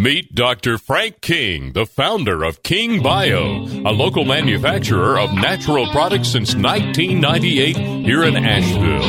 Meet Dr. Frank King, the founder of King Bio, a local manufacturer of natural products since 1998 here in Asheville.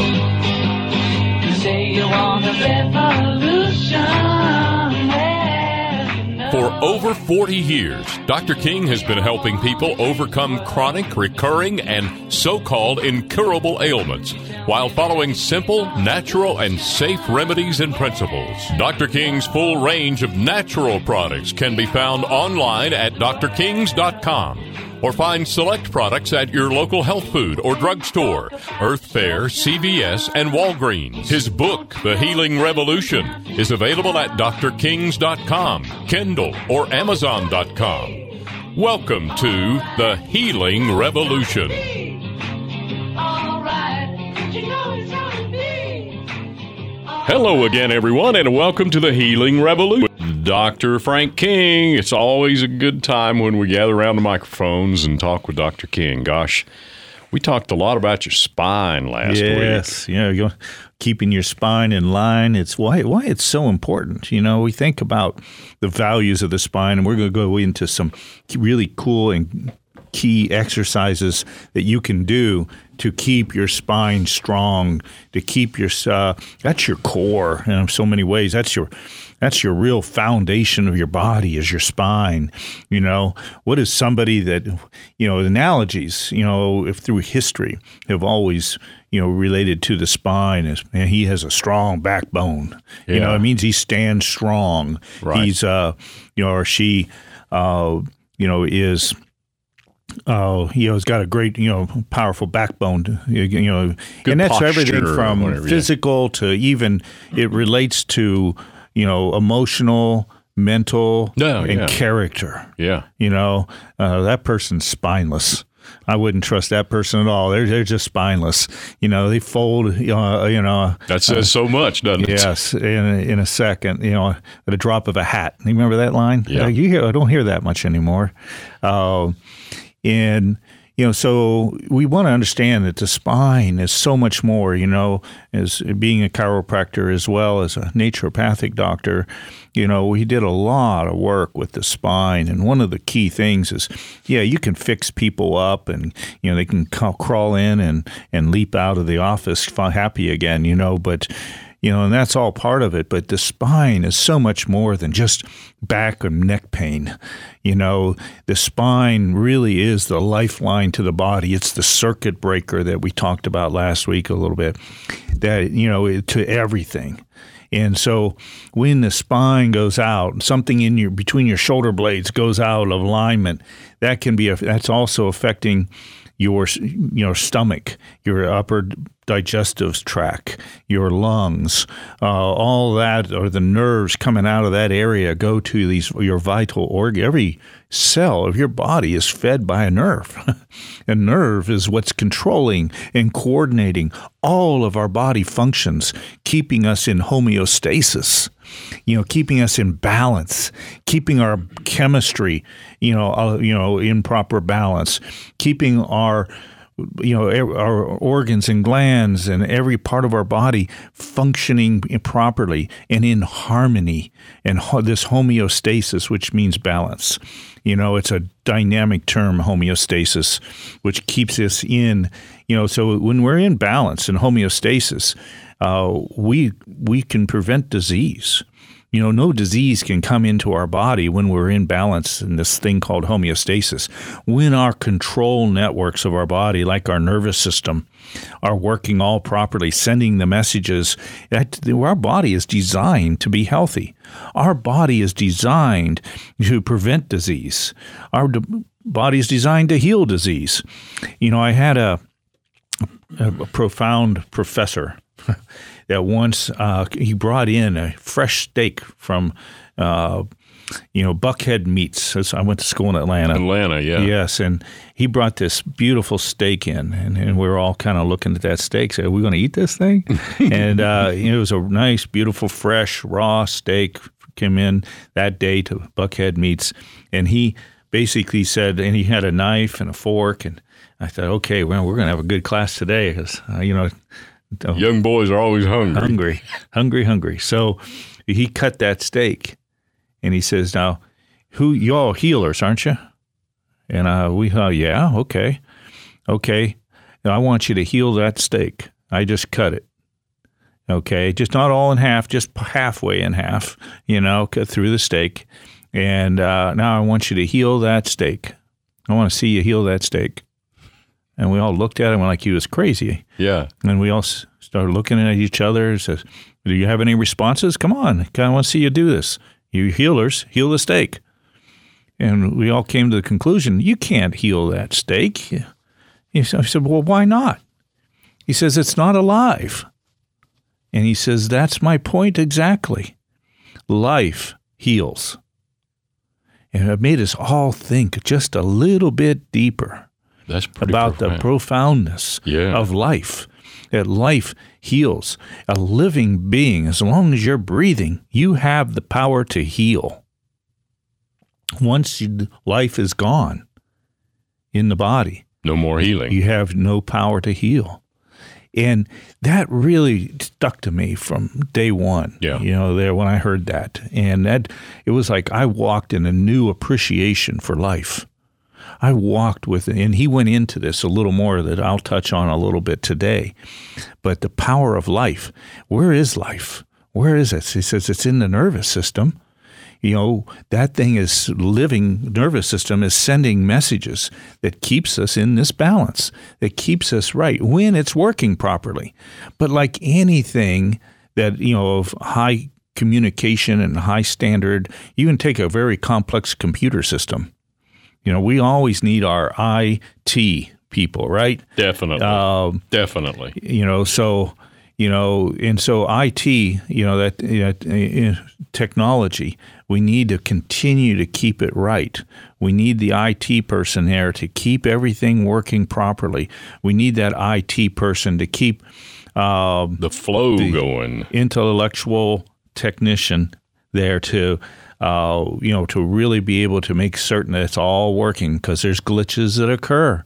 For over 40 years, Dr. King has been helping people overcome chronic, recurring, and so called incurable ailments while following simple, natural, and safe remedies and principles. Dr. King's full range of natural products can be found online at drkings.com or find select products at your local health food or drugstore, Earth Fare, CVS, and Walgreens. His book, The Healing Revolution, is available at drkings.com, Kindle, or amazon.com. Welcome to The Healing Revolution. Hello again, everyone, and welcome to the Healing Revolution. Dr. Frank King. It's always a good time when we gather around the microphones and talk with Dr. King. Gosh, we talked a lot about your spine last week. yes, you know, keeping your spine in line. It's why why it's so important. You know, we think about the values of the spine, and we're going to go into some really cool and key exercises that you can do to keep your spine strong, to keep your uh, that's your core in so many ways. That's your that's your real foundation of your body is your spine. You know, what is somebody that you know analogies? You know, if through history have always you know related to the spine is man, he has a strong backbone. You know, it means he stands strong. Right. He's uh, you know, or she, uh, you know, is Oh, you know, he's got a great, you know, powerful backbone. You, you know, Good and that's everything from whatever, yeah. physical to even it relates to, you know, emotional, mental, No, and yeah. character. Yeah. You know, uh, that person's spineless. I wouldn't trust that person at all. They're they're just spineless. You know, they fold. Uh, you know, That says so much, doesn't it? Yes, in a, in a second, you know, at a drop of a hat. You remember that line? Yeah. Uh, you hear? I don't hear that much anymore. Uh, and you know, so we want to understand that the spine is so much more. You know, as being a chiropractor as well as a naturopathic doctor, you know, we did a lot of work with the spine, and one of the key things is, yeah, you can fix people up, and you know they can ca- crawl in and and leap out of the office happy again. You know, but you know, and that's all part of it. But the spine is so much more than just back or neck pain. You know, the spine really is the lifeline to the body. It's the circuit breaker that we talked about last week a little bit. That you know, to everything. And so when the spine goes out, something in your between your shoulder blades goes out of alignment, that can be a, that's also affecting your you know stomach, your upper digestive tract, your lungs, uh, all that or the nerves coming out of that area go to these your vital organ. Every cell of your body is fed by a nerve. a nerve is what's controlling and coordinating all of our body functions, keeping us in homeostasis you know, keeping us in balance, keeping our chemistry, you know, uh, you know, in proper balance, keeping our you know our organs and glands and every part of our body functioning properly and in harmony and this homeostasis which means balance you know it's a dynamic term homeostasis which keeps us in you know so when we're in balance and homeostasis uh, we we can prevent disease. You know, no disease can come into our body when we're in balance in this thing called homeostasis. When our control networks of our body, like our nervous system, are working all properly, sending the messages that our body is designed to be healthy. Our body is designed to prevent disease. Our d- body is designed to heal disease. You know, I had a, a profound professor that once uh, he brought in a fresh steak from, uh, you know, Buckhead Meats. I went to school in Atlanta. Atlanta, yeah. Yes, and he brought this beautiful steak in, and, and we were all kind of looking at that steak. Said, "Are we going to eat this thing?" and uh, it was a nice, beautiful, fresh, raw steak. Came in that day to Buckhead Meats, and he basically said, and he had a knife and a fork, and I thought, okay, well, we're going to have a good class today because uh, you know. Young boys are always hungry. hungry, hungry, hungry. So he cut that steak And he says, "Now, who you all healers, aren't you?" And uh, we thought, "Yeah, okay, okay. Now, I want you to heal that steak. I just cut it." Okay, just not all in half, just halfway in half, you know, cut through the steak. And uh, now I want you to heal that steak. I want to see you heal that steak. And we all looked at him like he was crazy. Yeah. And we all s- started looking at each other. and Says, "Do you have any responses? Come on, I want to see you do this. You healers, heal the steak." And we all came to the conclusion: you can't heal that steak. He said, I said, "Well, why not?" He says, "It's not alive." And he says, "That's my point exactly. Life heals." And it made us all think just a little bit deeper That's pretty about the profoundness Yeah. of life. That life heals. A living being, as long as you're breathing, you have the power to heal. Once you, life is gone in the body, no more healing. you have no power to heal. And that really stuck to me from day one. Yeah. You know, there when I heard that. And that it was like I walked in a new appreciation for life. I walked with and he went into this a little more that I'll touch on a little bit today. But the power of life. Where is life? Where is it? He says it's in the nervous system you know that thing is living nervous system is sending messages that keeps us in this balance that keeps us right when it's working properly but like anything that you know of high communication and high standard you can take a very complex computer system you know we always need our IT people right Definitely. um, Definitely. you know so you know and so IT you know that technology we need to continue to keep it right we need the IT person there to keep everything working properly we need that IT person to keep um, The flow going. intellectual technician there to uh, you know to really be able to make certain that it's all working because there's glitches that occur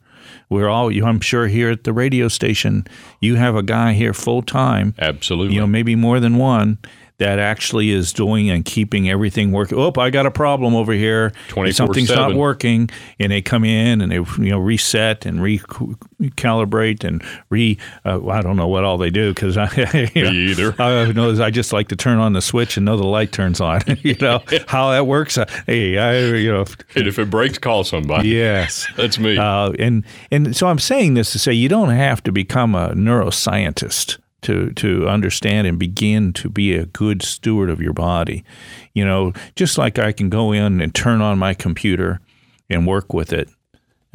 we're all you i'm sure here at the radio station you have a guy here full time Absolutely. you know maybe more than one that actually is doing and keeping everything working. Oh, I got a problem over here. 24/7. Something's not working, and they come in and they you know reset and recalibrate and re. Uh, I don't know what all they do because I you know, Me either. I know I just like to turn on the switch and know the light turns on. you know how that works. Uh, hey, I you know and if it breaks, call somebody. yes. That's me. Uh, and and so I'm saying this to say you don't have to become a neuroscientist to to understand and begin to be a good steward of your body. You know, just like I can go in and turn on my computer and work with it.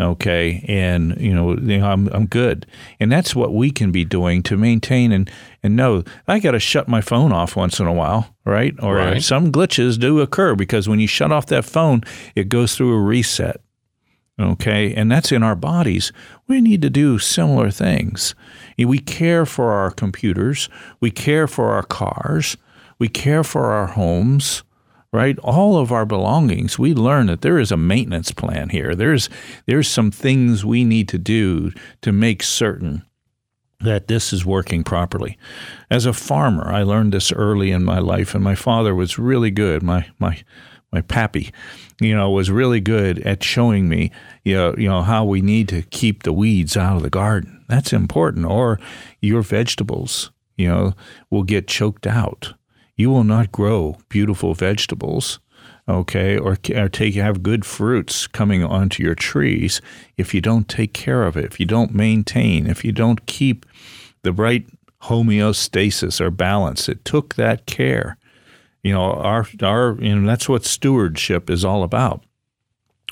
Okay, and you know, you know I'm I'm good, and that's what we can be doing to maintain and and know I got to shut my phone off once in a while, right? Or Right. some glitches do occur because when you shut off that phone, it goes through a reset. Okay, and that's in our bodies. We need to do similar things. We care for our computers, we care for our cars, we care for our homes, right? All of our belongings. We learn that there is a maintenance plan here. There's there's some things we need to do to make certain that this is working properly. As a farmer, I learned this early in my life, and my father was really good. My my my pappy, you know, was really good at showing me, you know, you know how we need to keep the weeds out of the garden. That's important. Or your vegetables, you know, will get choked out. You will not grow beautiful vegetables okay, or, or take have good fruits coming onto your trees if you don't take care of it, if you don't maintain, if you don't keep the right homeostasis or balance. It took that care. You know, our our you know that's what stewardship is all about.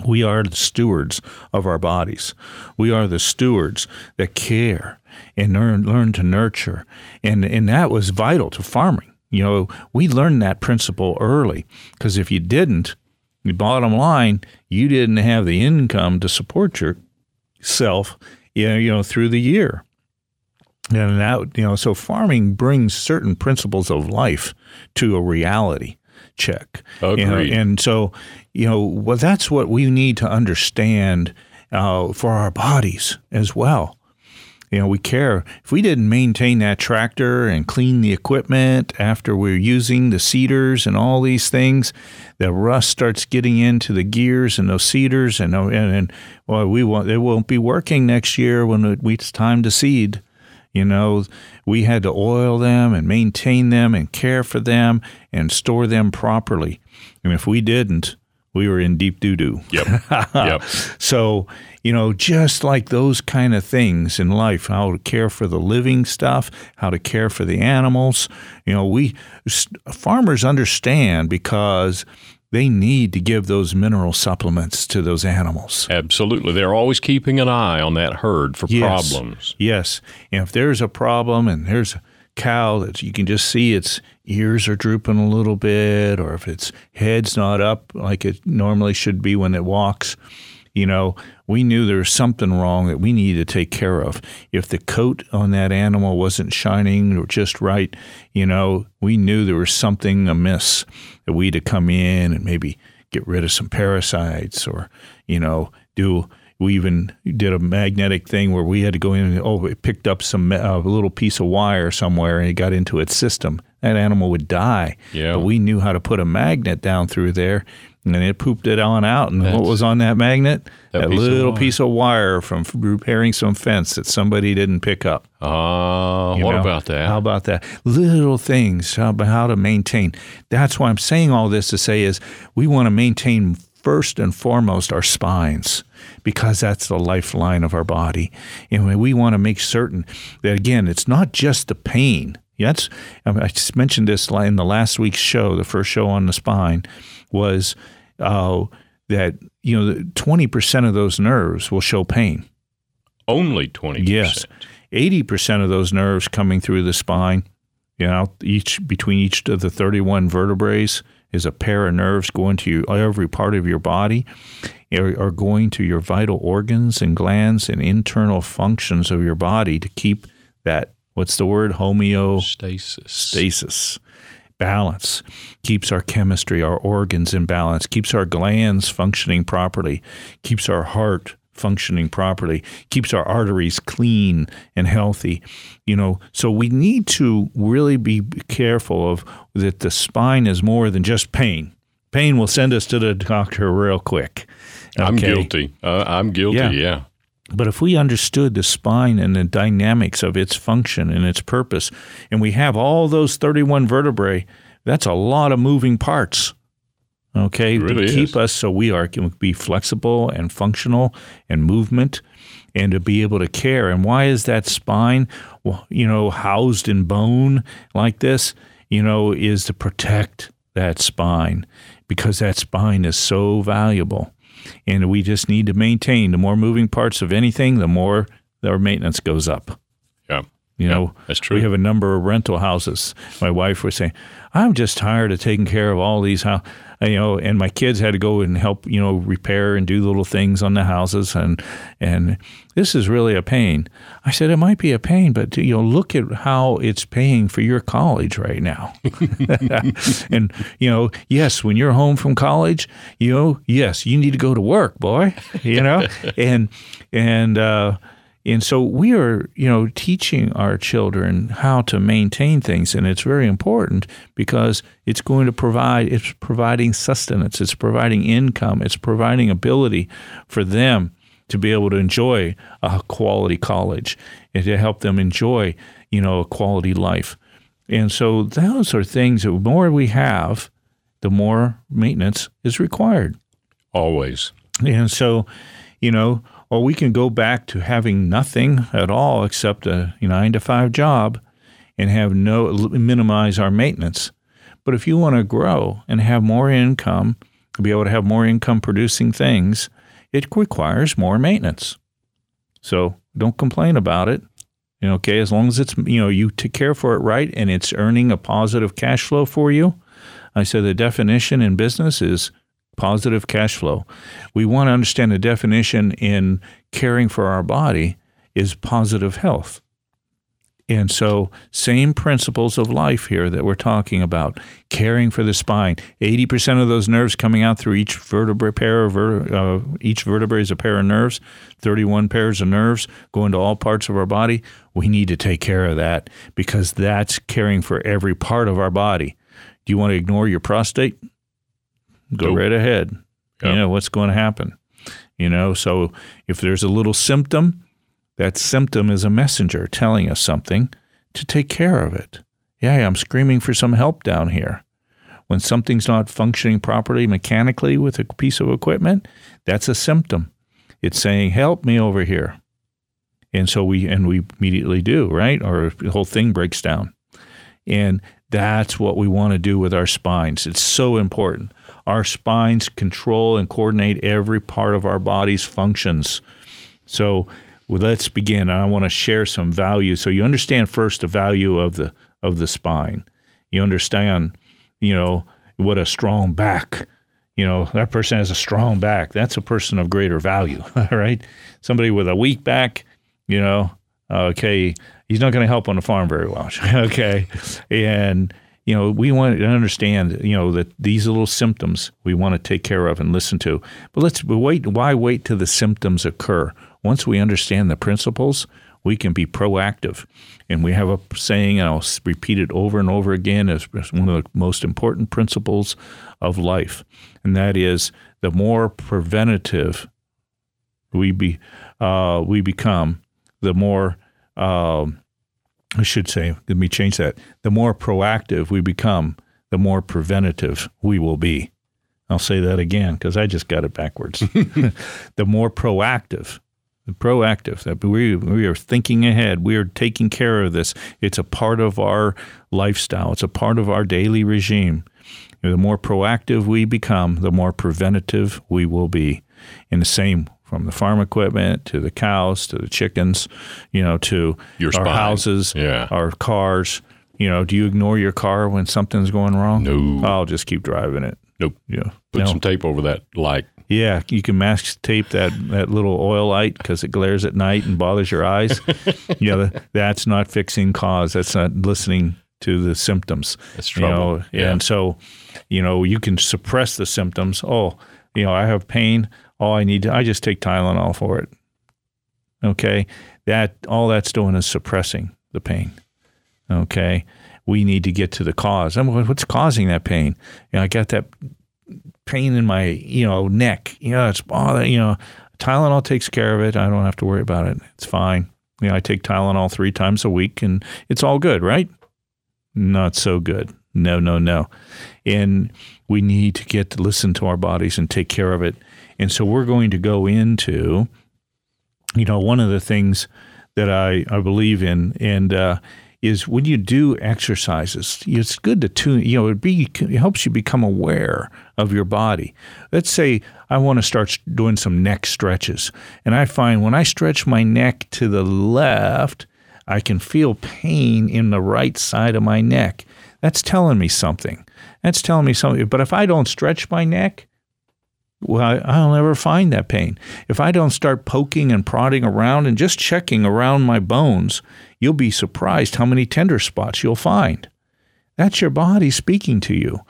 We are the stewards of our bodies. We are the stewards that care and learn learn to nurture, and and that was vital to farming. You know, we learned that principle early because if you didn't, the bottom line, you didn't have the income to support yourself, you know, you know through the year. And that, you know, so farming brings certain principles of life to a reality check. You know, and so, you know, well, that's what we need to understand uh, for our bodies as well. you know, we care. If we didn't maintain that tractor and clean the equipment after we're using the seeders and all these things, the rust starts getting into the gears and those seeders, and and, and well, we won't. It won't be working next year when it, it's time to seed. You know, we had to oil them and maintain them and care for them and store them properly. And if we didn't, we were in deep doo doo. Yep. yep. So, you know, just like those kind of things in life, how to care for the living stuff, how to care for the animals. You know, we farmers understand because they need to give those mineral supplements to those animals. Absolutely. They're always keeping an eye on that herd for Yes. problems. Yes. And if there's a problem and there's a cow that you can just see its ears are drooping a little bit, or if its head's not up like it normally should be when it walks, you know, we knew there was something wrong that we needed to take care of. If the coat on that animal wasn't shining or just right, you know, we knew there was something amiss that we to come in and maybe get rid of some parasites or, you know, do we even did a magnetic thing where we had to go in and oh it picked up some uh, little piece of wire somewhere and it got into its system that animal would die Yeah. but we knew how to put a magnet down through there and then it pooped it on out and what was on that magnet That that, piece little wire. piece of wire from repairing some fence that somebody didn't pick up Ah, you what know? about that? How about that? Little things, how, about how to maintain. That's why I'm saying all this to say is we want to maintain first and foremost our spines because that's the lifeline of our body. And we want to make certain that, again, it's not just the pain. That's, I just mentioned this in the last week's show, the first show on the spine, was uh, that, you know, 20% of those nerves will show pain. Only 20%. Yes. 80% of those nerves coming through the spine, you know, each between each of the 31 vertebrae is a pair of nerves going to your, every part of your body, are, are going to your vital organs and glands and internal functions of your body to keep that, what's the word? Homeostasis Stasis. Balance, keeps our chemistry, our organs in balance, keeps our glands functioning properly, keeps our heart functioning properly, keeps our arteries clean and healthy. You know, so we need to really be careful of that the spine is more than just pain. Pain will send us to the doctor real quick. I'm guilty. Uh, I'm guilty, Yeah. yeah. But if we understood the spine and the dynamics of its function and its purpose, and we have all those 31 vertebrae, that's a lot of moving parts. Okay, really to keep is. us so we are can be flexible and functional and movement, and to be able to care. And why is that spine, you know, housed in bone like this? You know, is to protect that spine because that spine is so valuable and we just need to maintain the more moving parts of anything the more our maintenance goes up Yeah. you know that's true. we have a number of rental houses my wife was saying i'm just tired of taking care of all these how you know and my kids had to go and help you know repair and do little things on the houses. And and this is really a pain. I said it might be a pain but you know look at how it's paying for your college right now. And you know yes when you're home from college you know yes you need to go to work boy you know? And and uh and so we are, you know, teaching our children how to maintain things, and it's very important because it's going to provide, it's providing sustenance, it's providing income, it's providing ability for them to be able to enjoy a quality college and to help them enjoy, you know, a quality life. And so those are things that the more we have, the more maintenance is required. Always. And so, you know, or we can go back to having nothing at all except a nine to five job and have no minimize our maintenance. But if you want to grow and have more income, be able to have more income producing things, it requires more maintenance. So don't complain about it. You know, okay, as long as it's you know you take care for it right and it's earning a positive cash flow for you. I said the definition in business is positive cash flow. We want to understand the definition in caring for our body is positive health. And so, same principles of life here that we're talking about caring for the spine. 80% of those nerves coming out through each vertebrae pair of ver- uh, each vertebrae is a pair of nerves, 31 pairs of nerves going to all parts of our body. We need to take care of that because that's caring for every part of our body. Do you want to ignore your prostate? Go Nope. right ahead. Yep. You know what's going to happen. You know, so if there's a little symptom, that symptom is a messenger telling us something to take care of it. Yeah, I'm screaming for some help down here. When something's not functioning properly mechanically with a piece of equipment, that's a symptom. It's saying, "Help me over here." And so we and we immediately do, right? Or the whole thing breaks down. And that's what we want to do with our spines. It's so important. Our spines control and coordinate every part of our body's functions. So well, let's begin. I want to share some value. So you understand first the value of the of the spine. You understand, you know, what a strong back. You know, that person has a strong back. That's a person of greater value, all right? Somebody with a weak back, you know, okay, he's not going to help on the farm very well, okay? And you know, we want to understand, you know, that these little symptoms we want to take care of and listen to. But let's wait. Why wait till the symptoms occur? Once we understand the principles, we can be proactive. And we have a saying, and I'll repeat it over and over again, as one of the most important principles of life, and that is the more preventative we be uh, we become, the more um, I should say, let me change that. The more proactive we become, the more preventative we will be. I'll say that again because I just got it backwards. the more proactive, the proactive that we we are thinking ahead. We are taking care of this. It's a part of our lifestyle. It's a part of our daily regime. The more proactive we become, the more preventative we will be. And the same from the farm equipment to the cows to the chickens, you know, to Your our spine. houses, Yeah. our cars. You know, do you ignore your car when something's going wrong? No. I'll just keep driving it. Nope. Yeah. Put No. some tape over that light. Yeah, you can mask tape that, that little oil light because it glares at night and bothers your eyes. yeah, th- that's not fixing cause. That's not listening to the symptoms. That's You trouble. know, Yeah. and so, you know, you can suppress the symptoms. Oh, you know, I have pain. All I need to, I just take Tylenol for it. Okay, that all that's doing is suppressing the pain. Okay, we need to get to the cause. I mean, what's causing that pain? You know, I got that pain in my you know neck. You know, it's bothering. You know, Tylenol takes care of it. I don't have to worry about it. It's fine. You know, I take Tylenol three times a week, and it's all good, right? Not so good. No, no, no. And we need to get to listen to our bodies and take care of it. And so we're going to go into, you know, one of the things that I, I believe in, and uh, is when you do exercises, it's good to tune. You know, it be it helps you become aware of your body. Let's say I want to start doing some neck stretches, and I find when I stretch my neck to the left, I can feel pain in the right side of my neck. That's telling me something. That's telling me something. But if I don't stretch my neck, well, I'll never find that pain. If I don't start poking and prodding around and just checking around my bones, you'll be surprised how many tender spots you'll find. That's your body speaking to you.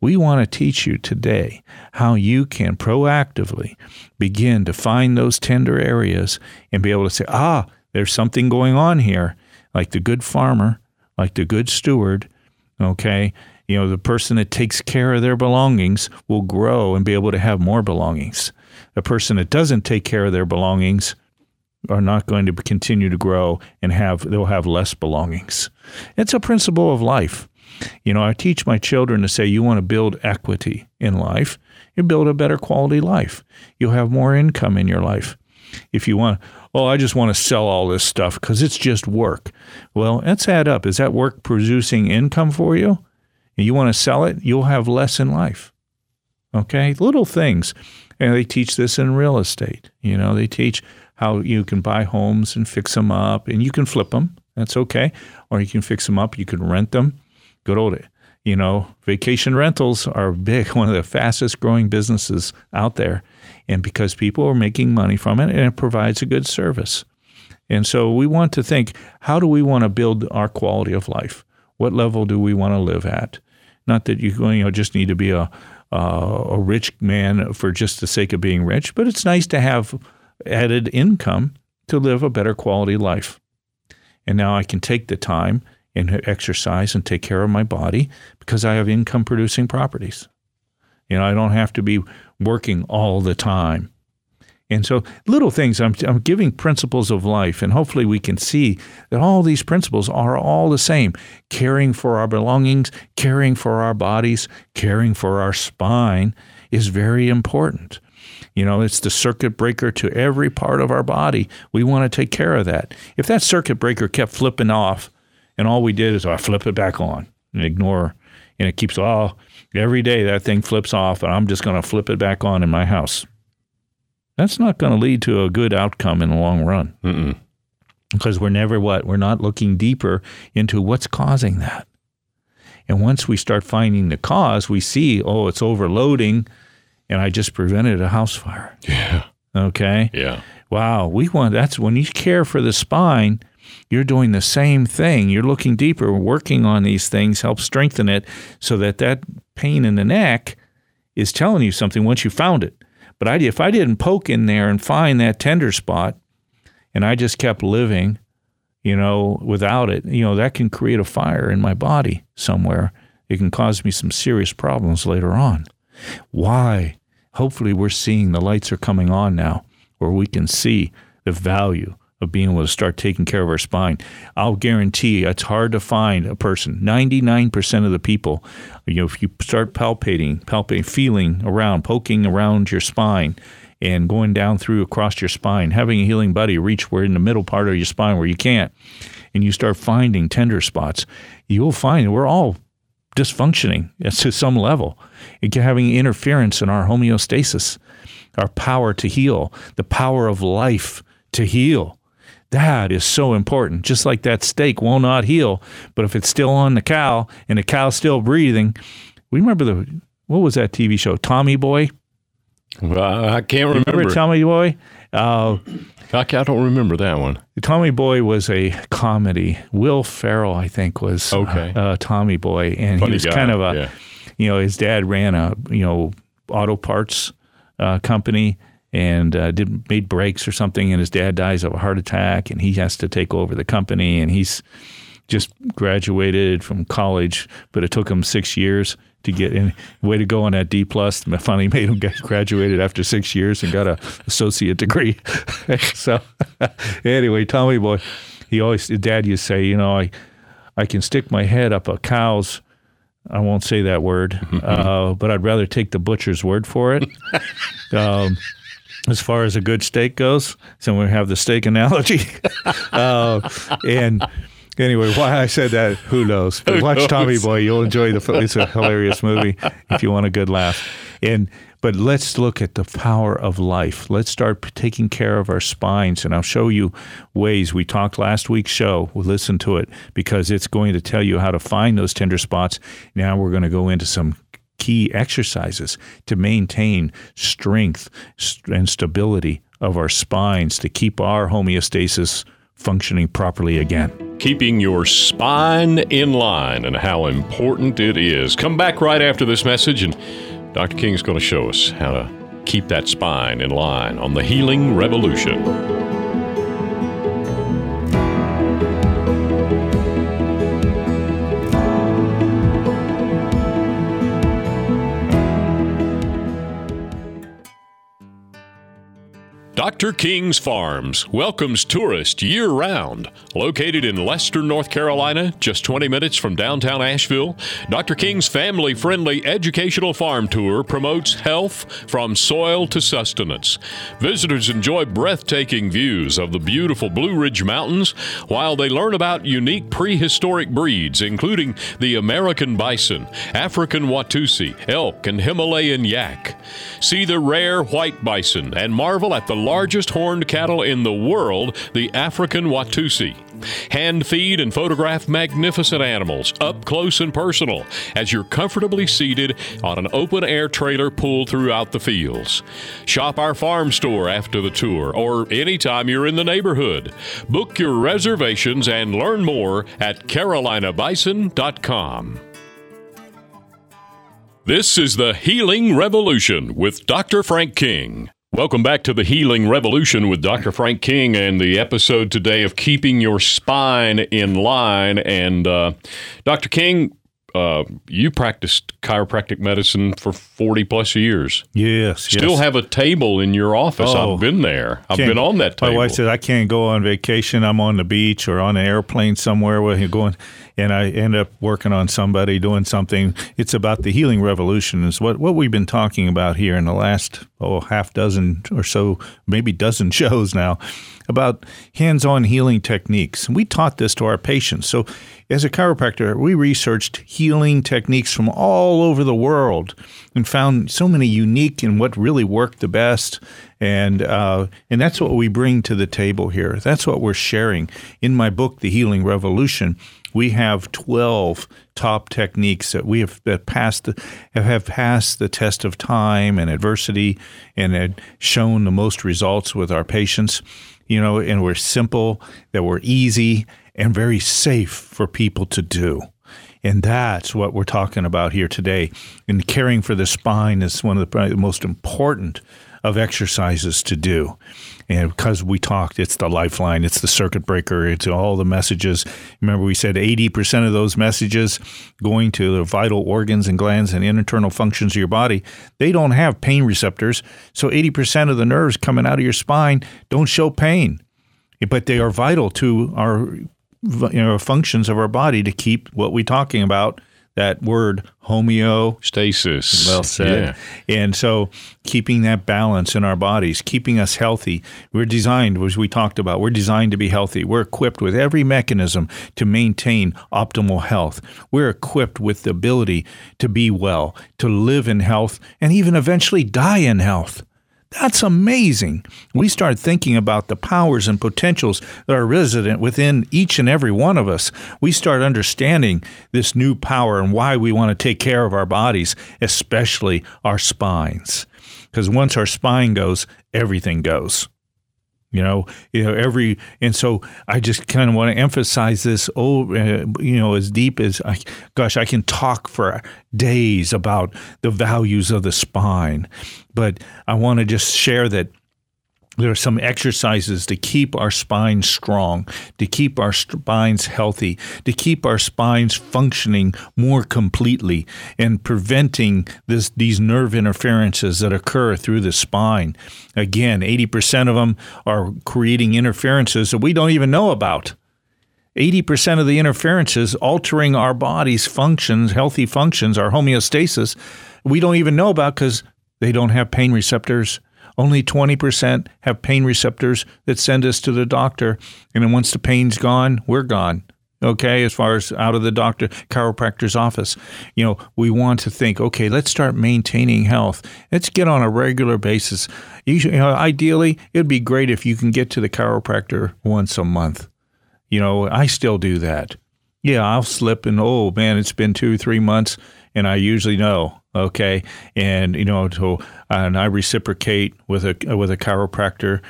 We want to teach you today how you can proactively begin to find those tender areas and be able to say, ah, there's something going on here, like the good farmer, like the good steward, okay? You know, the person that takes care of their belongings will grow and be able to have more belongings. A person that doesn't take care of their belongings are not going to continue to grow and have they'll have less belongings. It's a principle of life. You know, I teach my children to say you want to build equity in life, you build a better quality life. You'll have more income in your life. If you want, oh, I just want to sell all this stuff because it's just work. Well, let's add up. Is that work producing income for you? And you want to sell it, you'll have less in life. Okay, little things. And they teach this in real estate. You know, they teach how you can buy homes and fix them up, and you can flip them. That's okay. Or you can fix them up. You can rent them. Good old, you know, vacation rentals are big, one of the fastest growing businesses out there. And because people are making money from it, and it provides a good service. And so we want to think how do we want to build our quality of life? What level do we want to live at? Not that you you know just need to be a a rich man for just the sake of being rich, but it's nice to have added income to live a better quality life. And now I can take the time and exercise and take care of my body because I have income producing properties. You know, I don't have to be working all the time. And so, little things, I'm, I'm giving principles of life, and hopefully, we can see that all these principles are all the same caring for our belongings, caring for our bodies, caring for our spine is very important. You know, it's the circuit breaker to every part of our body. We want to take care of that. If that circuit breaker kept flipping off, and all we did is, I flip it back on and ignore, and it keeps, oh, every day that thing flips off, and I'm just going to flip it back on in my house that's not going to lead to a good outcome in the long run. Mm-mm. Because we're never what? We're not looking deeper into what's causing that. And once we start finding the cause, we see, oh, it's overloading, and I just prevented a house fire. Yeah. Okay. Yeah. Wow. We want that's when you care for the spine, you're doing the same thing. You're looking deeper, working on these things, help strengthen it so that that pain in the neck is telling you something once you found it. But I, if I didn't poke in there and find that tender spot, and I just kept living, you know, without it, you know, that can create a fire in my body somewhere. It can cause me some serious problems later on. Why? Hopefully, we're seeing the lights are coming on now, where we can see the value of being able to start taking care of our spine. I'll guarantee it's hard to find a person. 99% of the people, you know, if you start palpating, palpating, feeling around, poking around your spine and going down through across your spine, having a healing buddy reach where in the middle part of your spine where you can't, and you start finding tender spots, you will find we're all dysfunctioning to some level. Having interference in our homeostasis, our power to heal, the power of life to heal. That is so important. Just like that steak will not heal, but if it's still on the cow and the cow's still breathing, we remember the what was that TV show? Tommy Boy. Well, I can't remember. Remember Tommy Boy? Uh, I, I don't remember that one. Tommy Boy was a comedy. Will Ferrell, I think, was Okay. uh, Tommy Boy, and Funny he was guy, kind of a, yeah. you know, his dad ran a you know auto parts uh, company and uh, did made brakes or something, and his dad dies of a heart attack, and he has to take over the company, and he's just graduated from college, but it took him six years to get in. Way to go on that D plus. Finally made him get graduated after six years and got a associate degree. so anyway, Tommy boy, he always dad used to say, you know, I I can stick my head up a cow's. I won't say that word, uh, but I'd rather take the butcher's word for it. um, as far as a good steak goes, so we have the steak analogy. uh, and anyway, why I said that, who knows? But watch Tommy Boy, you'll enjoy the. It's a hilarious movie if you want a good laugh. And but let's look at the power of life. Let's start taking care of our spines, and I'll show you ways. We talked last week's show. We'll listen to it because it's going to tell you how to find those tender spots. Now we're going to go into some key exercises to maintain strength and stability of our spines to keep our homeostasis functioning properly again. Keeping your spine in line and how important it is. Come back right after this message, and Dr. King's going to show us how to keep that spine in line on the Healing Revolution. Dr. King's Farms welcomes tourists year round. Located in Leicester, North Carolina, just 20 minutes from downtown Asheville, Dr. King's family friendly educational farm tour promotes health from soil to sustenance. Visitors enjoy breathtaking views of the beautiful Blue Ridge Mountains while they learn about unique prehistoric breeds, including the American bison, African Watusi, elk, and Himalayan yak. See the rare white bison and marvel at the largest horned cattle in the world, the African Watusi. Hand feed and photograph magnificent animals up close and personal as you're comfortably seated on an open air trailer pulled throughout the fields. Shop our farm store after the tour or anytime you're in the neighborhood. Book your reservations and learn more at carolinabison.com. This is the Healing Revolution with Dr. Frank King. Welcome back to the Healing Revolution with Dr. Frank King and the episode today of keeping your spine in line. And uh, Dr. King, uh, you practiced chiropractic medicine for 40 plus years. Yes. Still yes. have a table in your office. Oh. I've been there. I've been on that table. My wife said I can't go on vacation. I'm on the beach or on an airplane somewhere where you're going, and I end up working on somebody doing something. It's about the healing revolution. Is what what we've been talking about here in the last oh half dozen or so, maybe dozen shows now, about hands-on healing techniques. We taught this to our patients. So, as a chiropractor, we researched healing techniques from all over the world and found so many unique and what really worked the best and uh, and that's what we bring to the table here. That's what we're sharing in my book, The Healing Revolution. We have twelve top techniques that we have passed the, have passed the test of time and adversity, and had shown the most results with our patients. You know, and we're simple, that we're easy, and very safe for people to do. And that's what we're talking about here today. And caring for the spine is one of the most important of exercises to do. And because we talked, it's the lifeline, it's the circuit breaker, it's all the messages. Remember, we said 80% of those messages going to the vital organs and glands and internal functions of your body, they don't have pain receptors. So 80% of the nerves coming out of your spine don't show pain, but they are vital to our you know, functions of our body to keep what we're talking about that word homeostasis. Well said. Yeah. And so keeping that balance in our bodies, keeping us healthy. We're designed, as we talked about, we're designed to be healthy. We're equipped with every mechanism to maintain optimal health. We're equipped with the ability to be well, to live in health, and even eventually die in health. That's amazing. We start thinking about the powers and potentials that are resident within each and every one of us. We start understanding this new power and why we want to take care of our bodies, especially our spines. Because once our spine goes, everything goes. You know, you know every, and so I just kind of want to emphasize this. Oh, uh, you know, as deep as I, gosh, I can talk for days about the values of the spine, but I want to just share that there are some exercises to keep our spines strong, to keep our spines healthy, to keep our spines functioning more completely, and preventing this, these nerve interferences that occur through the spine. Again, 80% of them are creating interferences that we don't even know about. 80% of the interferences altering our body's functions, healthy functions, our homeostasis, we don't even know about because they don't have pain receptors. Only 20% have pain receptors that send us to the doctor. And then once the pain's gone, we're gone. Okay, as far as out of the doctor, chiropractor's office, you know, we want to think, okay, let's start maintaining health. Let's get on a regular basis. You, know, ideally, it'd be great if you can get to the chiropractor once a month. You know, I still do that. Yeah, I'll slip and oh man, it's been two, three months, and I usually know. Okay, and you know, so and I reciprocate with a with a chiropractor,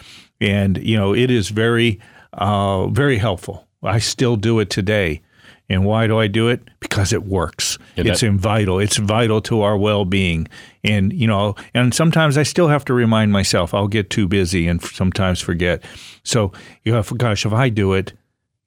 and you know, it is very, uh, very helpful. I still do it today. And why do I do it? Because it works. It's that- in vital. It's vital to our well-being. And you know, and sometimes I still have to remind myself. I'll get too busy and sometimes forget. So, you know, gosh, if I do it,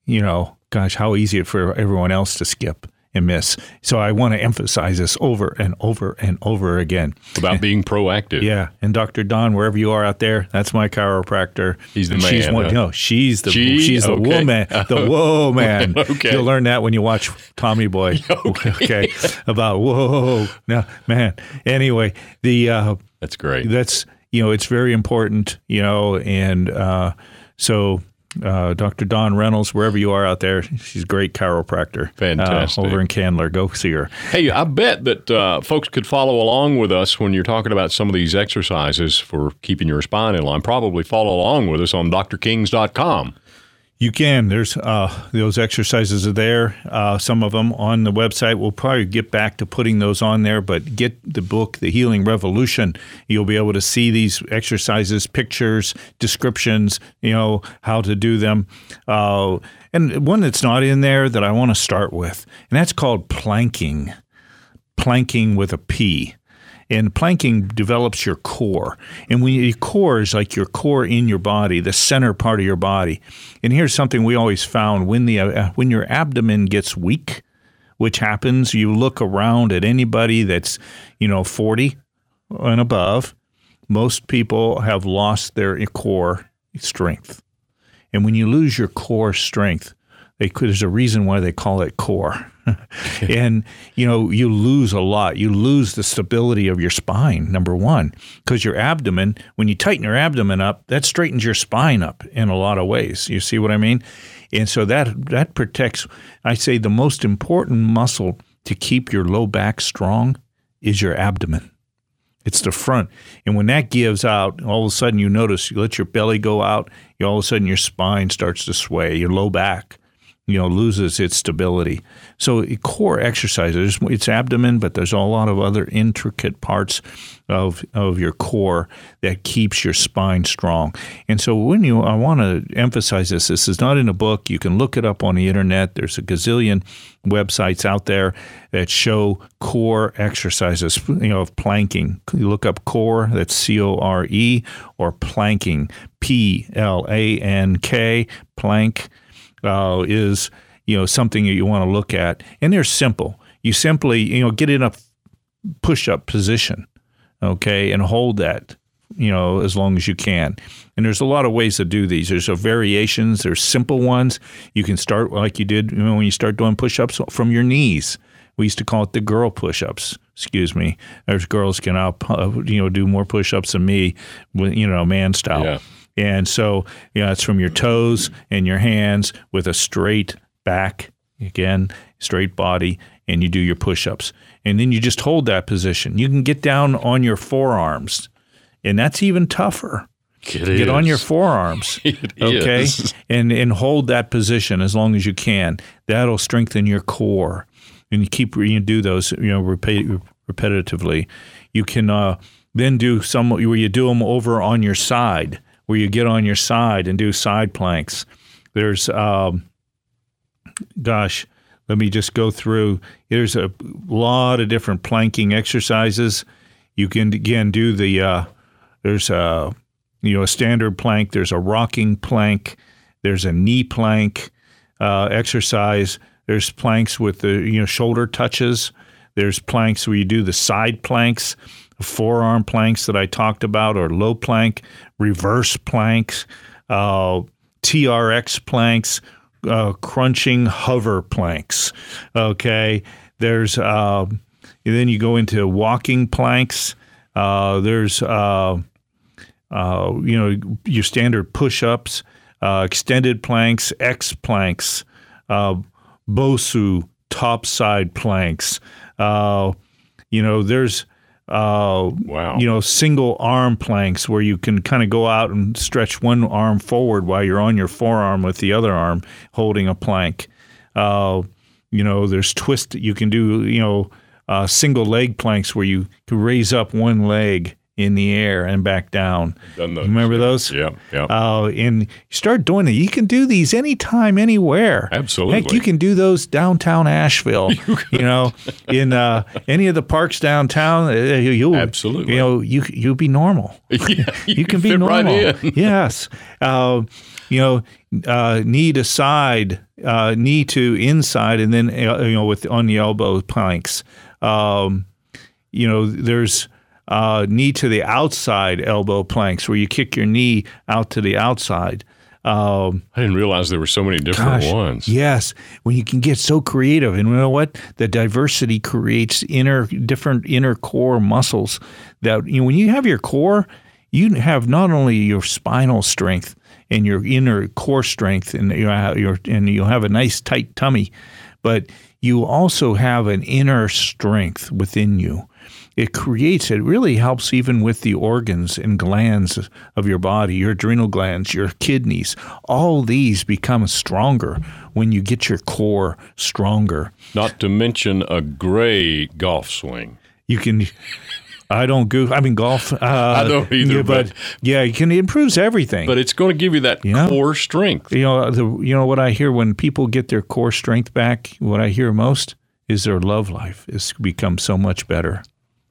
you know, gosh, how easy it for everyone else to skip and miss. So I want to emphasize this over and over and over again. About being proactive. Yeah, and Dr. Don, wherever you are out there, that's my chiropractor. He's the And She's man, one, huh? no, she's the She? she's the Okay. woman, the whoa man. Okay. You'll learn that when you watch Tommy Boy. okay. About whoa, no man. Anyway, the uh, That's great. that's you know it's very important you know and uh, so uh, Dr. Don Reynolds, wherever you are out there, she's a great chiropractor. uh, Fantastic. over in Candler, go see her. Hey, I bet that uh, folks could follow along with us when you're talking about some of these exercises for keeping your spine in line. Probably follow along with us on drkings.com. You can. There's uh, those exercises are there. Uh, some of them on the website. We'll probably get back to putting those on there. But get the book, The Healing Revolution. You'll be able to see these exercises, pictures, descriptions. You know how to do them. Uh, and one that's not in there that I want to start with, and that's called planking. Planking with a P and planking develops your core. And when your core is like your core in your body, the center part of your body. And here's something we always found: when the uh, when your abdomen gets weak, which happens, you look around at anybody that's you know 40 and above. Most people have lost their core strength, and when you lose your core strength, they, there's a reason why they call it core. and you know you lose a lot. You lose the stability of your spine number one because your abdomen when you tighten your abdomen up that straightens your spine up in a lot of ways. You see what i mean? And so that that protects i say the most important muscle to keep your low back strong is your abdomen. It's the front. And when that gives out, all of a sudden you notice you let your belly go out, you all of a sudden your spine starts to sway, your low back, you know, loses its stability. So core exercises, it's abdomen, but there's a lot of other intricate parts of of your core that keeps your spine strong. And so when you I want to emphasize this, this is not in a book. You can look it up on the internet. There's a gazillion websites out there that show core exercises, you know, of planking. You look up core, that's C O R E, or planking, P L A N K, plank uh, is you know something that you want to look at, and they're simple. You simply you know get in a push-up position, okay, and hold that you know as long as you can. And there's a lot of ways to do these. There's a variations. There's simple ones. You can start like you did you know, when you start doing push-ups from your knees. We used to call it the girl push-ups. Excuse me. There's girls can out uh, you know do more push-ups than me, you know, man style. Yeah. And so, you know, it's from your toes and your hands with a straight back, again, straight body, and you do your push ups. And then you just hold that position. You can get down on your forearms, and that's even tougher. It Get on your forearms, It okay, is. and and hold that position as long as you can. That'll strengthen your core, and you keep you do those you know repeat, repetitively. You can uh, then do some where you do them over on your side, where you get on your side and do side planks. There's um, gosh, let me just go through. There's a lot of different planking exercises. You can again do the uh, there's a you know a standard plank. There's a rocking plank. There's a knee plank uh, exercise. There's planks with the you know shoulder touches. There's planks where you do the side planks, forearm planks that I talked about, or low plank, reverse planks, uh, TRX planks, uh, crunching hover planks. Okay, there's uh, then you go into walking planks. Uh, there's uh, uh, you know your standard push-ups, extended planks, X planks, Bosu top side planks. You know there's uh, Wow. you know single arm planks where you can kind of go out and stretch one arm forward while you're on your forearm with the other arm holding a plank. Uh, you know there's twist you can do you know uh, single leg planks where you can raise up one leg in the air and back down. Those. Remember those? Yeah, yeah. Uh, and you start doing it. You can do these anytime, anywhere. Absolutely. Heck, you can do those downtown Asheville. you know, in uh, any of the parks downtown. Uh, you, you'll, Absolutely. You know, you you'll be normal. Yeah, You, can, be right normal. in. yes. Uh, you know, uh, knee to side, uh, knee to inside, and then uh, you know with on the elbow planks. Um, you know, there's uh, knee to the outside elbow planks where you kick your knee out to the outside. Um, I didn't realize there were so many different Gosh, ones. Yes, when you can get so creative, and you know what? The diversity creates inner, different inner core muscles. That you know, when you have your core, you have not only your spinal strength and your inner core strength, and you your and you'll have a nice tight tummy, but you also have an inner strength within you. It creates, it really helps even with the organs and glands of your body, your adrenal glands, your kidneys. All these become stronger when you get your core stronger. Not to mention a great golf swing. You can. I don't goof. I mean golf. Uh, I don't either, yeah, but, but- yeah, it can it improves everything. But it's going to give you that Yeah. core strength. you know, the you know what I hear when people get their core strength back. What I hear most is their love life has become so much better.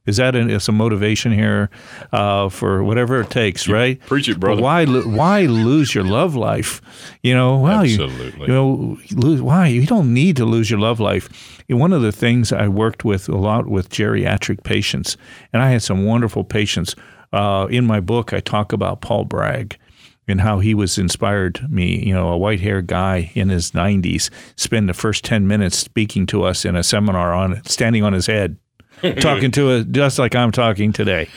Is that an, is a motivation here uh, for whatever it takes, right? preach it, But brother. why why lose your love life? You know, well, Absolutely. You, know, lose, why you don't need to lose your love life. One of the things I worked with a lot with geriatric patients, and I had some wonderful patients. Uh, in my book, I talk about Paul Bragg and how he was inspired me. You know, a white haired guy in his 90s spend the first 10 minutes speaking to us in a seminar on standing on his head, talking to us just like I'm talking today.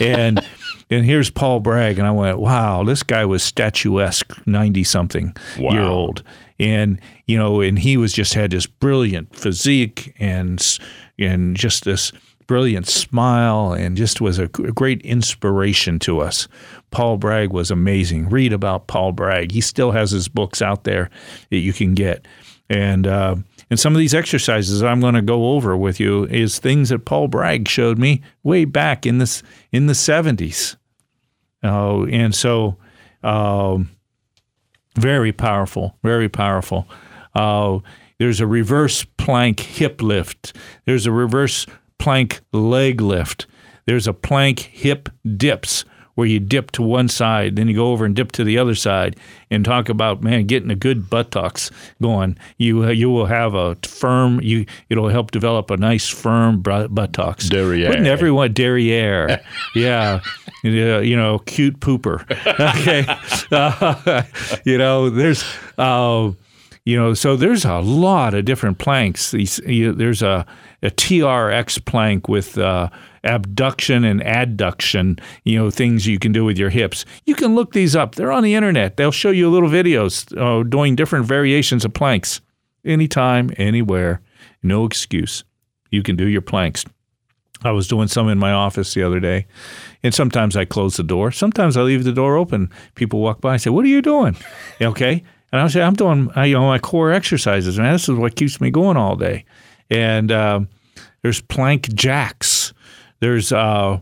And and here's Paul Bragg, and I went, wow, this guy was statuesque, 90 something Wow. year old. And, you know, and he was just had this brilliant physique and, and just this brilliant smile and just was a great inspiration to us. Paul Bragg was amazing. Read about Paul Bragg. He still has his books out there that you can get. And, uh, and some of these exercises I'm going to go over with you is things that Paul Bragg showed me way back in this in the 70s. Oh, and so um, very powerful, very powerful. Uh, there's a reverse plank hip lift. There's a reverse plank leg lift. There's a plank hip dips where you dip to one side, then you go over and dip to the other side, and talk about man getting a good buttocks going. You uh, you will have a firm. You it'll help develop a nice firm buttocks. Derriere. Wouldn't everyone derriere? yeah, Yeah, you know, cute pooper. Okay, Uh, you know, there's. Uh, you know, so there's a lot of different planks. These, you, there's a, a TRX plank with uh, abduction and adduction, you know, things you can do with your hips. You can look these up. They're on the internet. They'll show you little videos uh, doing different variations of planks. Anytime, anywhere, no excuse. You can do your planks. I was doing some in my office the other day, and sometimes I close the door. Sometimes I leave the door open. People walk by and say, "What are you doing?" Okay, and I say, "I'm doing you know my core exercises, man. This is what keeps me going all day." And um, there's plank jacks. There's uh,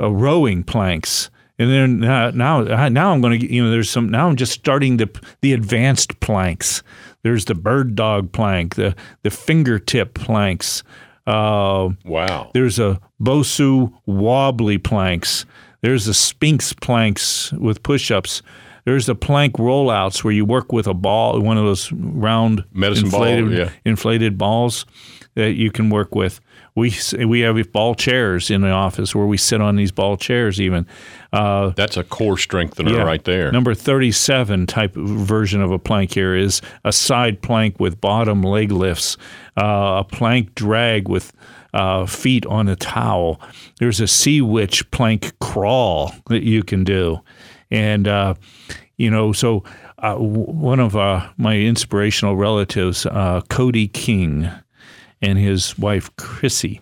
uh, rowing planks. And then now, now, now I'm going to, you know, there's some. Now I'm just starting the the advanced planks. There's the bird dog plank, the the fingertip planks. Uh, Wow. there's a Bosu wobbly planks. There's the Sphinx planks with push-ups. There's the plank rollouts where you work with a ball, one of those round Medicine ball, yeah. inflated balls that you can work with. We we have ball chairs in the office where we sit on these ball chairs. Even uh, That's a core strengthener yeah. right there. Number 37 type of version of a plank here is a side plank with bottom leg lifts, uh, a plank drag with uh, feet on a towel. There's a sea witch plank crawl that you can do. And, uh, you know, so uh, one of uh, my inspirational relatives, uh, Cody King, and his wife Chrissy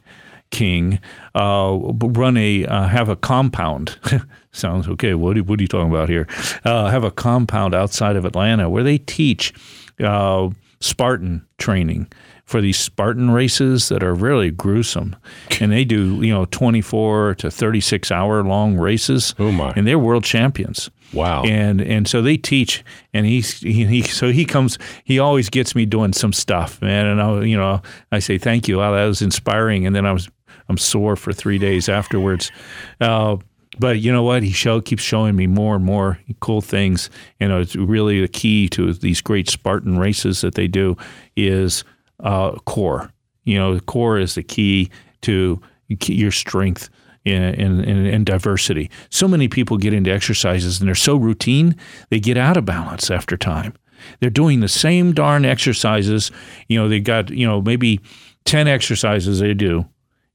King uh, run a uh, have a compound. Sounds okay. What are, what are you talking about here? Uh, have a compound outside of Atlanta where they teach uh, Spartan training for these Spartan races that are really gruesome, and they do you know twenty four to thirty six hour long races. Oh, my. And they're world champions. Wow. And and so they teach, and he's he, he so he comes. He always gets me doing some stuff, man. And I you know I say thank you. Wow, that was inspiring. And then I was I'm sore for three days afterwards. Uh, but you know what? He show keeps showing me more and more cool things. You know, it's really the key to these great Spartan races that they do is uh, core. You know, core is the key to your strength and, and, and diversity. So many people get into exercises and they're so routine, they get out of balance after time. They're doing the same darn exercises. You know, they got, you know, maybe 10 exercises they do,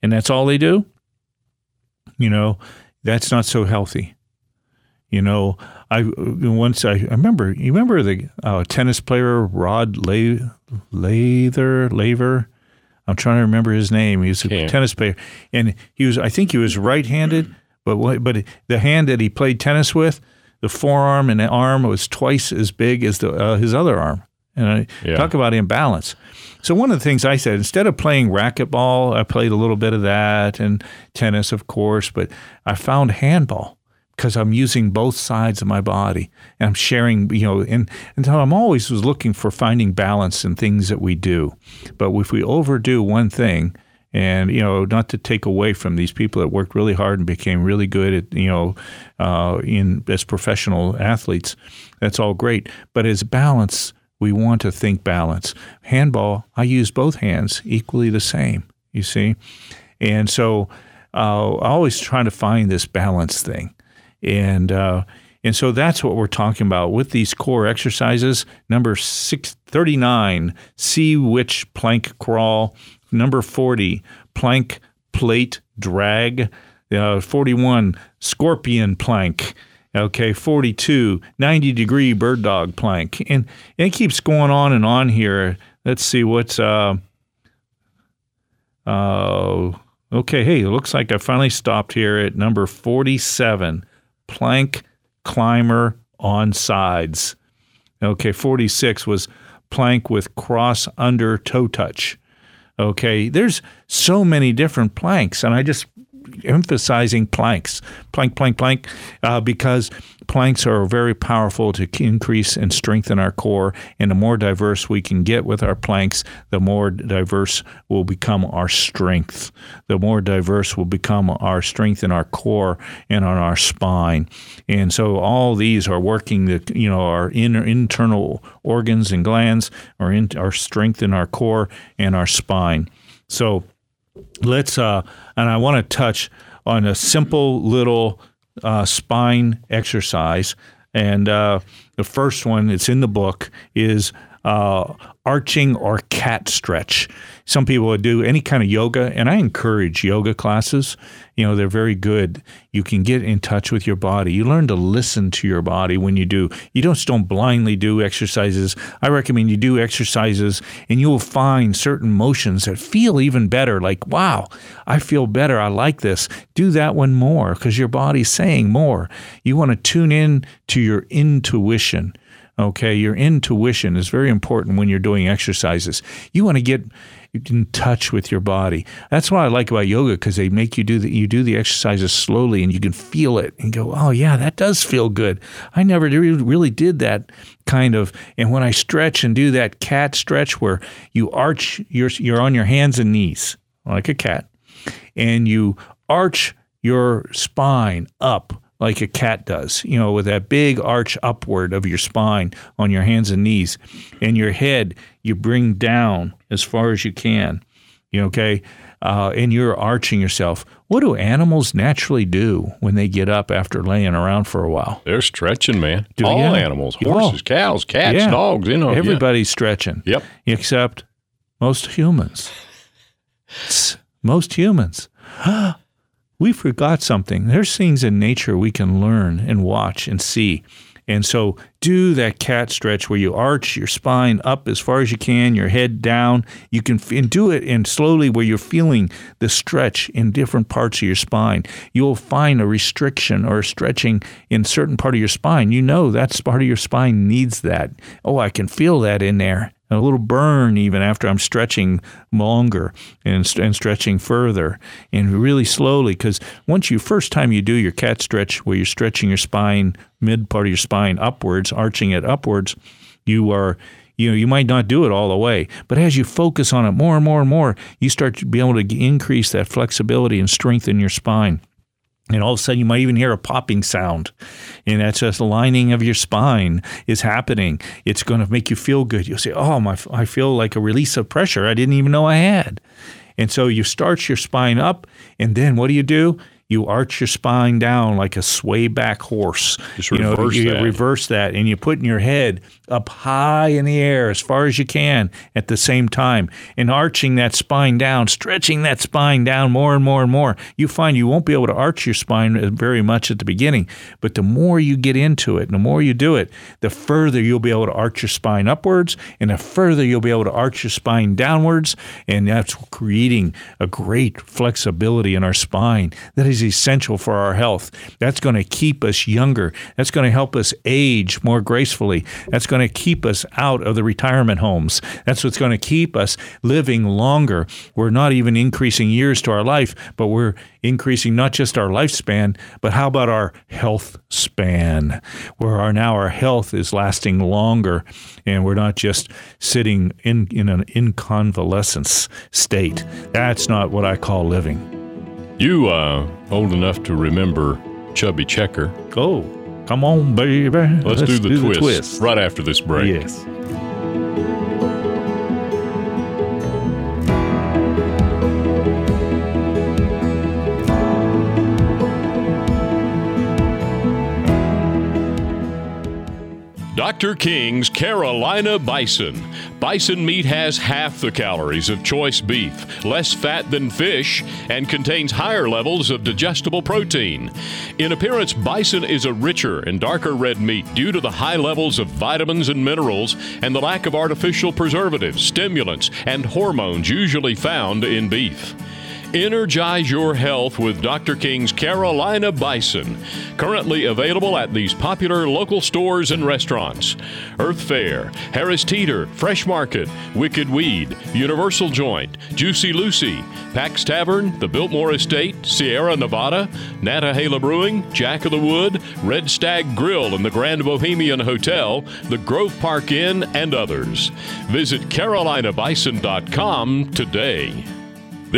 and that's all they do. You know, that's not so healthy. You know, I once I, I remember. You remember the uh, tennis player Rod La- Lather Laver. I'm trying to remember his name. He was a Can't. tennis player, and he was. I think he was right-handed, but but the hand that he played tennis with, the forearm and the arm was twice as big as the uh, his other arm. And I Yeah. talk about imbalance. So one of the things I said, instead of playing racquetball, I played a little bit of that and tennis, of course, but I found handball because I'm using both sides of my body and I'm sharing, you know, and, and so I'm always was looking for finding balance in things that we do. But if we overdo one thing, and you know, not to take away from these people that worked really hard and became really good at, you know, uh, in as professional athletes, that's all great. But as balance, we want to think balance. Handball, I use both hands equally the same. You see, and so uh, I always trying to find this balance thing, and uh, and so that's what we're talking about with these core exercises. Number six thirty nine, sea witch plank crawl. Number forty, plank plate drag. Uh, Forty one, scorpion plank. Okay, 42, 90 degree bird dog plank. And it keeps going on and on here. Let's see what's uh uh okay, hey, it looks like I finally stopped here at number 47, plank climber on sides. Okay, 46 was plank with cross under toe touch. Okay, there's so many different planks, and I just emphasizing planks, plank, plank, plank, uh, because planks are very powerful to increase and strengthen our core. And the more diverse we can get with our planks, the more diverse will become our strength. The more diverse will become our strength in our core and on our spine. And so all these are working the you know our inner internal organs and glands, our in, our strength in our core and our spine. So let's uh and i want to touch on a simple little uh, spine exercise. And uh, the first one it's in the book is uh, arching or cat stretch. Some people would do any kind of yoga and i encourage yoga classes. You know they're very good. You can get in touch with your body. You learn to listen to your body when you do. You don't just don't blindly do exercises. I recommend you do exercises and you will find certain motions that feel even better. Like wow i feel better. I like this. Do that one more because your body's saying more. You want to tune in to your intuition Okay, your intuition is very important when you're doing exercises. You want to get in touch with your body. That's what I like about yoga because they make you do the you do the exercises slowly and you can feel it and go, oh yeah, that does feel good. I never really did that kind of. And when I stretch and do that cat stretch where you arch, you're you're on your hands and knees like a cat, and you arch your spine up like a cat does, you know, with that big arch upward of your spine on your hands and knees, and your head you bring down as far as you can, you know, okay, uh, and you're arching yourself. What do animals naturally do when they get up after laying around for a while? They're stretching, man. Do- All yeah. animals, Oh. horses, cows, cats, Yeah. dogs, you know. yeah. Everybody's stretching. Yep. Except most humans. Most humans. we forgot something. There's things in nature we can learn and watch and see. And so do that cat stretch where you arch your spine up as far as you can, your head down. You can and do it and slowly where you're feeling the stretch in different parts of your spine. You'll find a restriction or a stretching in certain part of your spine. You know that's part of your spine needs that. Oh, I can feel that in there a little burn even after I'm stretching longer and, and stretching further and really slowly because once you first time you do your cat stretch where you're stretching your spine mid part of your spine upwards arching it upwards you are you know you might not do it all the way but as you focus on it more and more and more you start to be able to increase that flexibility and strength in your spine and all of a sudden, you might even hear a popping sound. And that's just the lining of your spine is happening. It's going to make you feel good. You'll say, Oh, my, I feel like a release of pressure I didn't even know I had. And so you start your spine up. And then what do you do? You arch your spine down like a sway back horse. Just you know, reverse you that. reverse that, and you put your head up high in the air as far as you can at the same time, and arching that spine down, stretching that spine down more and more and more. You find you won't be able to arch your spine very much at the beginning, but the more you get into it, and the more you do it, the further you'll be able to arch your spine upwards, and the further you'll be able to arch your spine downwards, and that's creating a great flexibility in our spine that is essential for our health. That's going to keep us younger. That's going to help us age more gracefully. That's going to keep us out of the retirement homes. That's what's going to keep us living longer. We're not even increasing years to our life, but we're increasing not just our lifespan, but how about our health span, where our now our health is lasting longer, and we're not just sitting in in an inconvalescence state. That's not what I call living. You uh old enough to remember Chubby Checker. Oh, come on, baby. Let's, do, the, twist right after this break. Yes. Dr. King's Carolina Bison. Bison meat has half the calories of choice beef, less fat than fish, and contains higher levels of digestible protein. In appearance, bison is a richer and darker red meat due to the high levels of vitamins and minerals and the lack of artificial preservatives, stimulants, and hormones usually found in beef. Energize your health with Dr. King's Carolina Bison. Currently available at these popular local stores and restaurants Earth Fare, Harris Teeter, Fresh Market, Wicked Weed, Universal Joint, Juicy Lucy, Pax Tavern, the Biltmore Estate, Sierra Nevada, Nantahala Brewing, Jack of the Wood, Red Stag Grill and the Grand Bohemian Hotel, the Grove Park Inn, and others. Visit CarolinaBison.com today.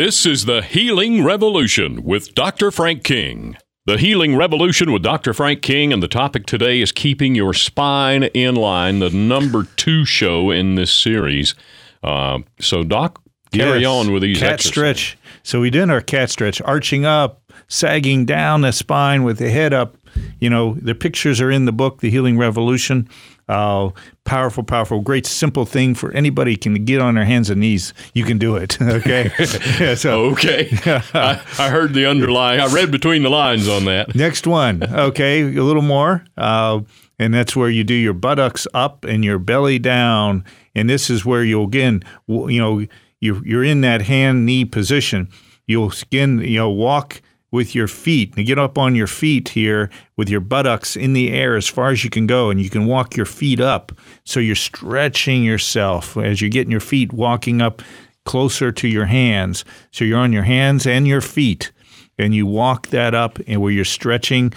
This is the Healing Revolution with Dr. Frank King. The Healing Revolution with Dr. Frank King, and the topic today is keeping your spine in line, the number two show in this series. Uh, so, Doc, carry Yes. on with these cat exercises. stretch. So we did our cat stretch, arching up, sagging down the spine with the head up. You know, the pictures are in the book, The Healing Revolution. Uh, powerful, powerful, great, simple thing for anybody can get on their hands and knees. You can do it. Okay. Yeah, so Okay. I, I heard the underlying, I read between the lines on that. Next one. Okay, a little more. Uh, and that's where you do your buttocks up and your belly down. And this is where you'll again, you know, you're, you're in that hand knee position. You'll again, you know, walk with your feet and get up on your feet here with your buttocks in the air as far as you can go. And you can walk your feet up. So you're stretching yourself as you're getting your feet walking up closer to your hands. So you're on your hands and your feet and you walk that up and where you're stretching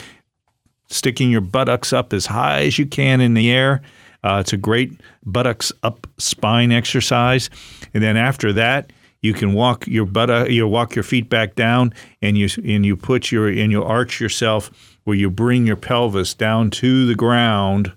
sticking your buttocks up as high as you can in the air uh, it's a great buttocks up spine exercise and then after that you can walk your butt uh, you walk your feet back down and you and you put your and you arch yourself where you bring your pelvis down to the ground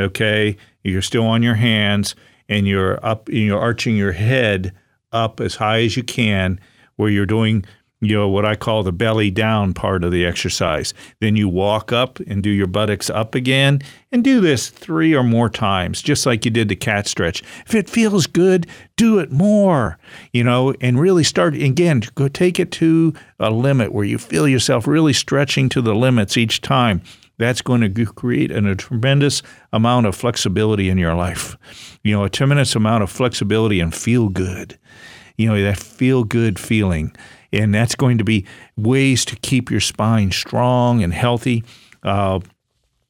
okay? You're still on your hands and you're up and you're arching your head up as high as you can where you're doing you know what I call the belly down part of the exercise then you walk up and do your buttocks up again and do this 3 or more times just like you did the cat stretch if it feels good do it more you know and really start again go take it to a limit where you feel yourself really stretching to the limits each time that's going to create an, a tremendous amount of flexibility in your life. You know, a tremendous amount of flexibility and feel good. You know, that feel good feeling. And that's going to be ways to keep your spine strong and healthy. Uh,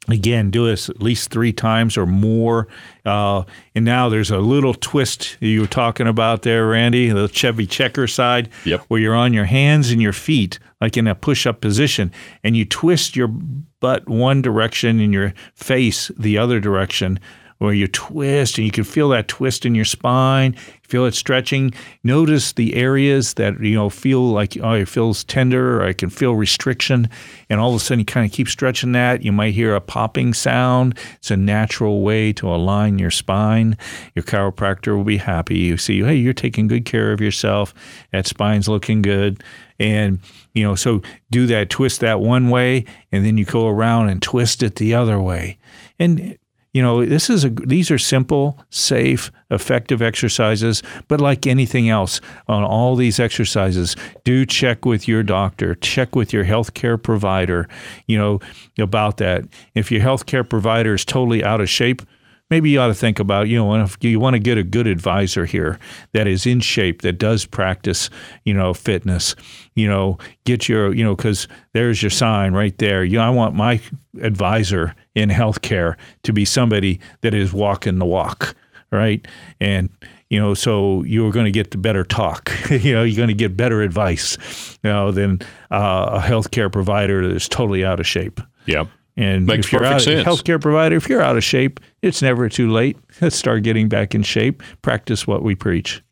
Again, do this at least three times or more. Uh, and now there's a little twist you were talking about there, Randy, the Chubby Checker side, Yep. where you're on your hands and your feet, like in a push up position, and you twist your butt one direction and your face the other direction where you twist and you can feel that twist in your spine, feel it stretching. Notice the areas that you know feel like oh it feels tender or I can feel restriction, and all of a sudden you kind of keep stretching that. You might hear a popping sound. It's a natural way to align your spine. Your chiropractor will be happy. You see, hey, you're taking good care of yourself. That spine's looking good. And, you know, so do that, twist that one way, and then you go around and twist it the other way. And, you know, this is a, these are simple, safe, effective exercises, but like anything else on all these exercises, do check with your doctor, check with your healthcare provider, you know, about that. If your healthcare provider is totally out of shape, maybe you ought to think about you know if you want to get a good advisor here that is in shape that does practice you know fitness you know get your you know because there's your sign right there. You know, i want my advisor in healthcare to be somebody that is walking the walk right? And you know so you're going to get the better talk. You know you're going to get better advice you know than uh, a healthcare provider that's totally out of shape. Yep. And Makes if you're out, sense. healthcare provider, if you're out of shape, it's never too late. Let's start getting back in shape. Practice what we preach.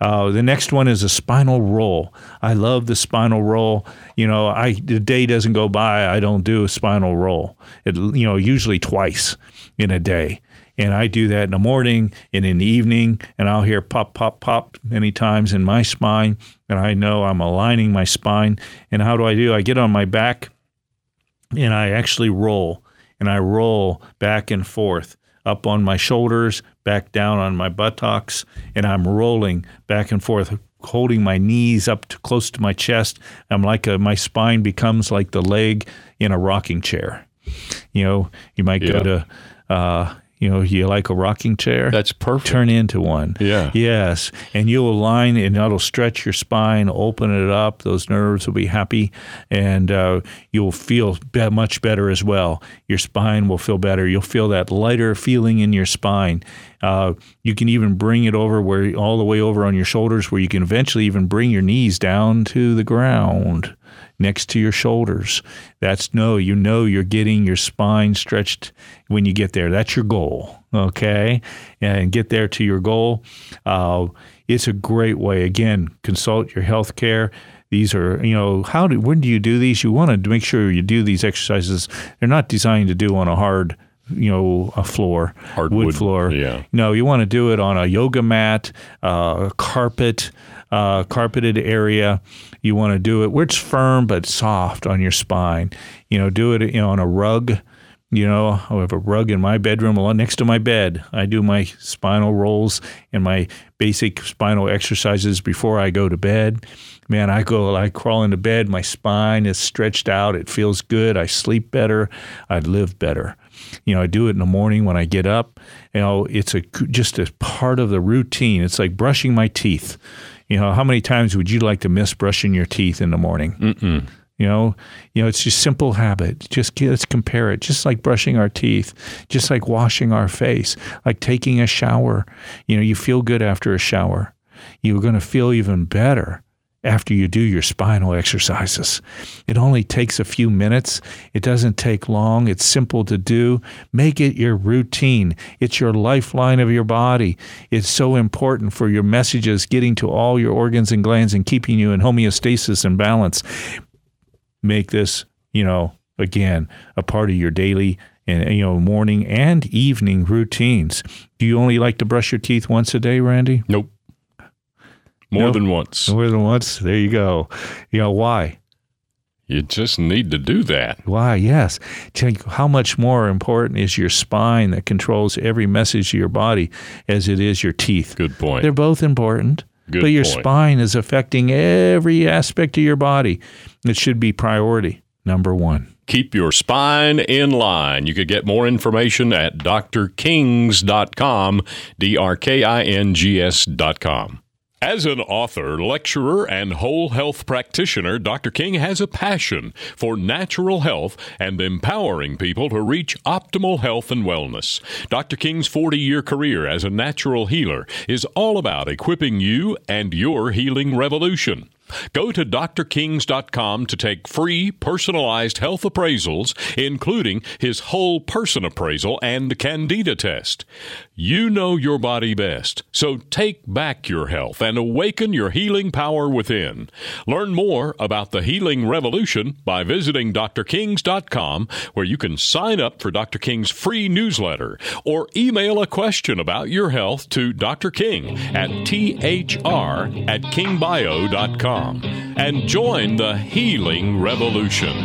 Uh, the next one is a spinal roll. I love the spinal roll. You know, I the day doesn't go by I don't do a spinal roll. It you know usually twice in a day, and I do that in the morning and in the evening, and I'll hear pop pop pop many times in my spine, and I know I'm aligning my spine. And how do I do? I get on my back and I actually roll and I roll back and forth up on my shoulders, back down on my buttocks, and I'm rolling back and forth, holding my knees up to close to my chest. I'm like a, my spine becomes like the leg in a rocking chair. You know, you might Yeah. go to, uh, you know, you like a rocking chair. That's perfect. Turn into one. Yeah. Yes. And you'll align and that'll stretch your spine, open it up. Those nerves will be happy and uh, you'll feel be- much better as well. Your spine will feel better. You'll feel that lighter feeling in your spine. Uh, you can even bring it over where all the way over on your shoulders, where you can eventually even bring your knees down to the ground next to your shoulders. That's no, you know you're getting your spine stretched when you get there. That's your goal, okay? And get there to your goal. Uh, it's a great way. Again, consult your health care. These are, you know, how do when do you do these? You want to make sure you do these exercises. They're not designed to do on a hard, you know, a floor, Hard wood wood, floor. yeah. No, you want to do it on a yoga mat, uh, carpet, uh, carpeted area. You want to do it where it's firm but soft on your spine. You know, do it you know, on a rug. You know, I have a rug in my bedroom next to my bed. I do my spinal rolls and my basic spinal exercises before I go to bed. Man, I go, I crawl into bed. My spine is stretched out. It feels good. I sleep better. I live better. You know, I do it in the morning when I get up. You know, it's a just a part of the routine. It's like brushing my teeth. You know, how many times would you like to miss brushing your teeth in the morning? Mm-mm. You know, you know, it's just simple habit. Just let's compare it. Just like brushing our teeth, just like washing our face, like taking a shower. You know, you feel good after a shower. You're going to feel even better after you do your spinal exercises. It only takes a few minutes. It doesn't take long. It's simple to do. Make it your routine. It's your lifeline of your body. It's so important for your messages getting to all your organs and glands and keeping you in homeostasis and balance. Make this, you know, again, a part of your daily and you know morning and evening routines. Do you only like to brush your teeth once a day, Randy? Nope. More than once. More than once. There you go. You know why? You just need to do that. Why? Yes. How much more important is your spine that controls every message of your body as it is your teeth. Good point. They're both important. Good but your point. spine is affecting every aspect of your body. It should be priority number one. Keep your spine in line. You could get more information at drkings.com, D R K I N G S.com. As an author, lecturer, and whole health practitioner, Dr. King has a passion for natural health and empowering people to reach optimal health and wellness. Dr. King's 40 year career as a natural healer is all about equipping you and your healing revolution. Go to drkings.com to take free personalized health appraisals, including his whole person appraisal and candida test. You know your body best, so take back your health and awaken your healing power within. Learn more about the healing revolution by visiting drkings.com, where you can sign up for Dr. King's free newsletter or email a question about your health to Dr. King at thr at kingbio.com and join the healing revolution.